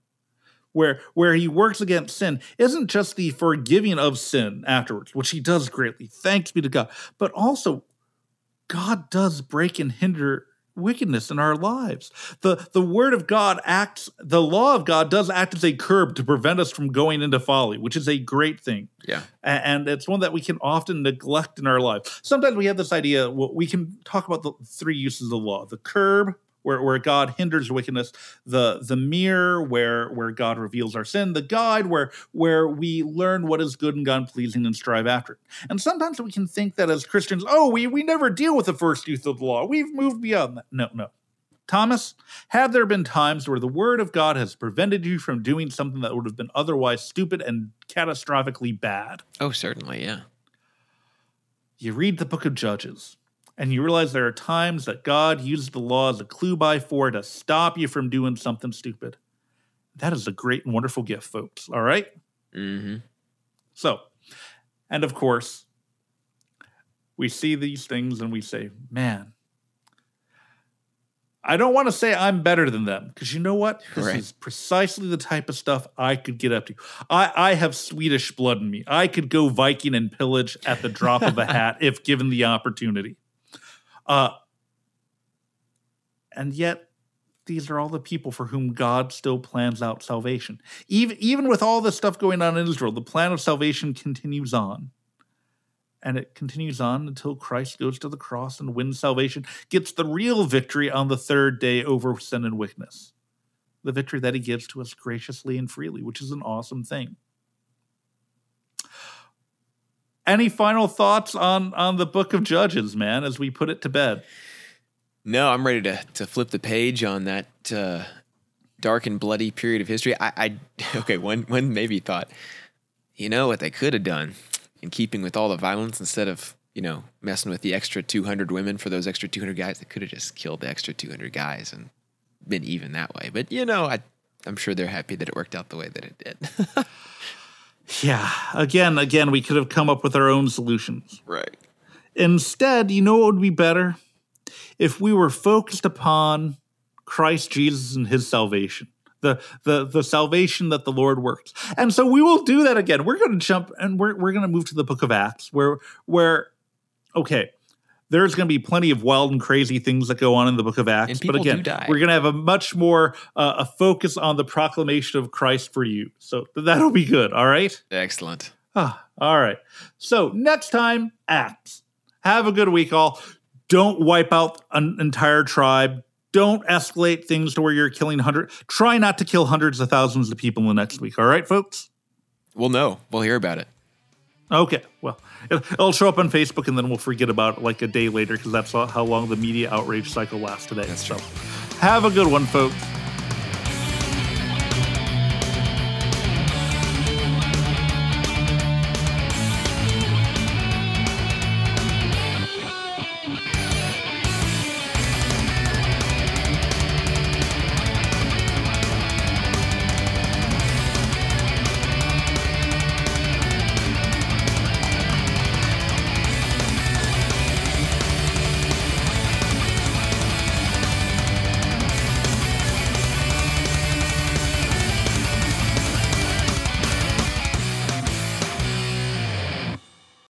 Where, where he works against sin isn't just the forgiving of sin afterwards, which he does greatly. Thanks be to God. But also God does break and hinder wickedness in our lives. The the word of God acts the law of God does act as a curb to prevent us from going into folly, which is a great thing. Yeah. A- And it's one that we can often neglect in our life. Sometimes we have this idea, well, we can talk about the three uses of the law. The curb, where, where God hinders wickedness, the the mirror, where where God reveals our sin, the guide, where where we learn what is good and God pleasing and strive after it. And sometimes we can think that as Christians, oh, we we never deal with the first use of the law. We've moved beyond that. No, no. Thomas, have there been times where the word of God has prevented you from doing something that would have been otherwise stupid and catastrophically bad? Oh, certainly. Yeah. You read the book of Judges, and you realize there are times that God uses the law as a clue by four to stop you from doing something stupid. That is a great and wonderful gift, folks. All right? Mm-hmm. So, and of course, we see these things and we say, man, I don't want to say I'm better than them because you know what? This Right. is precisely the type of stuff I could get up to. I, I have Swedish blood in me. I could go Viking and pillage at the drop of a hat if given the opportunity. Uh, and yet, these are all the people for whom God still plans out salvation. Even, even with all the stuff going on in Israel, the plan of salvation continues on. And it continues on until Christ goes to the cross and wins salvation, gets the real victory on the third day over sin and wickedness. The victory that he gives to us graciously and freely, which is an awesome thing. Any final thoughts on on the book of Judges, man, as we put it to bed? No, I'm ready to to flip the page on that uh, dark and bloody period of history. I, I okay, one one maybe thought, you know what they could have done in keeping with all the violence instead of you know messing with the extra 200 women for those extra 200 guys, they could have just killed the extra 200 guys and been even that way. But you know, I I'm sure they're happy that it worked out the way that it did. Yeah, again, again, we could have come up with our own solutions. right. Instead, you know what would be better? If we were focused upon Christ Jesus and his salvation. The, the the salvation that the Lord works. And so we will do that again. We're going to jump and we're we're going to move to the book of Acts where where okay, there's going to be plenty of wild and crazy things that go on in the book of Acts, And but people do again, die. we're going to have a much more uh, a focus on the proclamation of Christ for you. So that'll be good, all right? Excellent. Ah, all right. So next time, Acts. Have a good week, all. Don't wipe out an entire tribe. Don't escalate things to where you're killing hundreds. Try not to kill hundreds of thousands of people in the next week. All right, folks? We'll know. We'll hear about it. Okay. Well, it- it'll show up on Facebook and then we'll forget about it like a day later because that's how long the media outrage cycle lasts today. That's so true. have a good one, folks.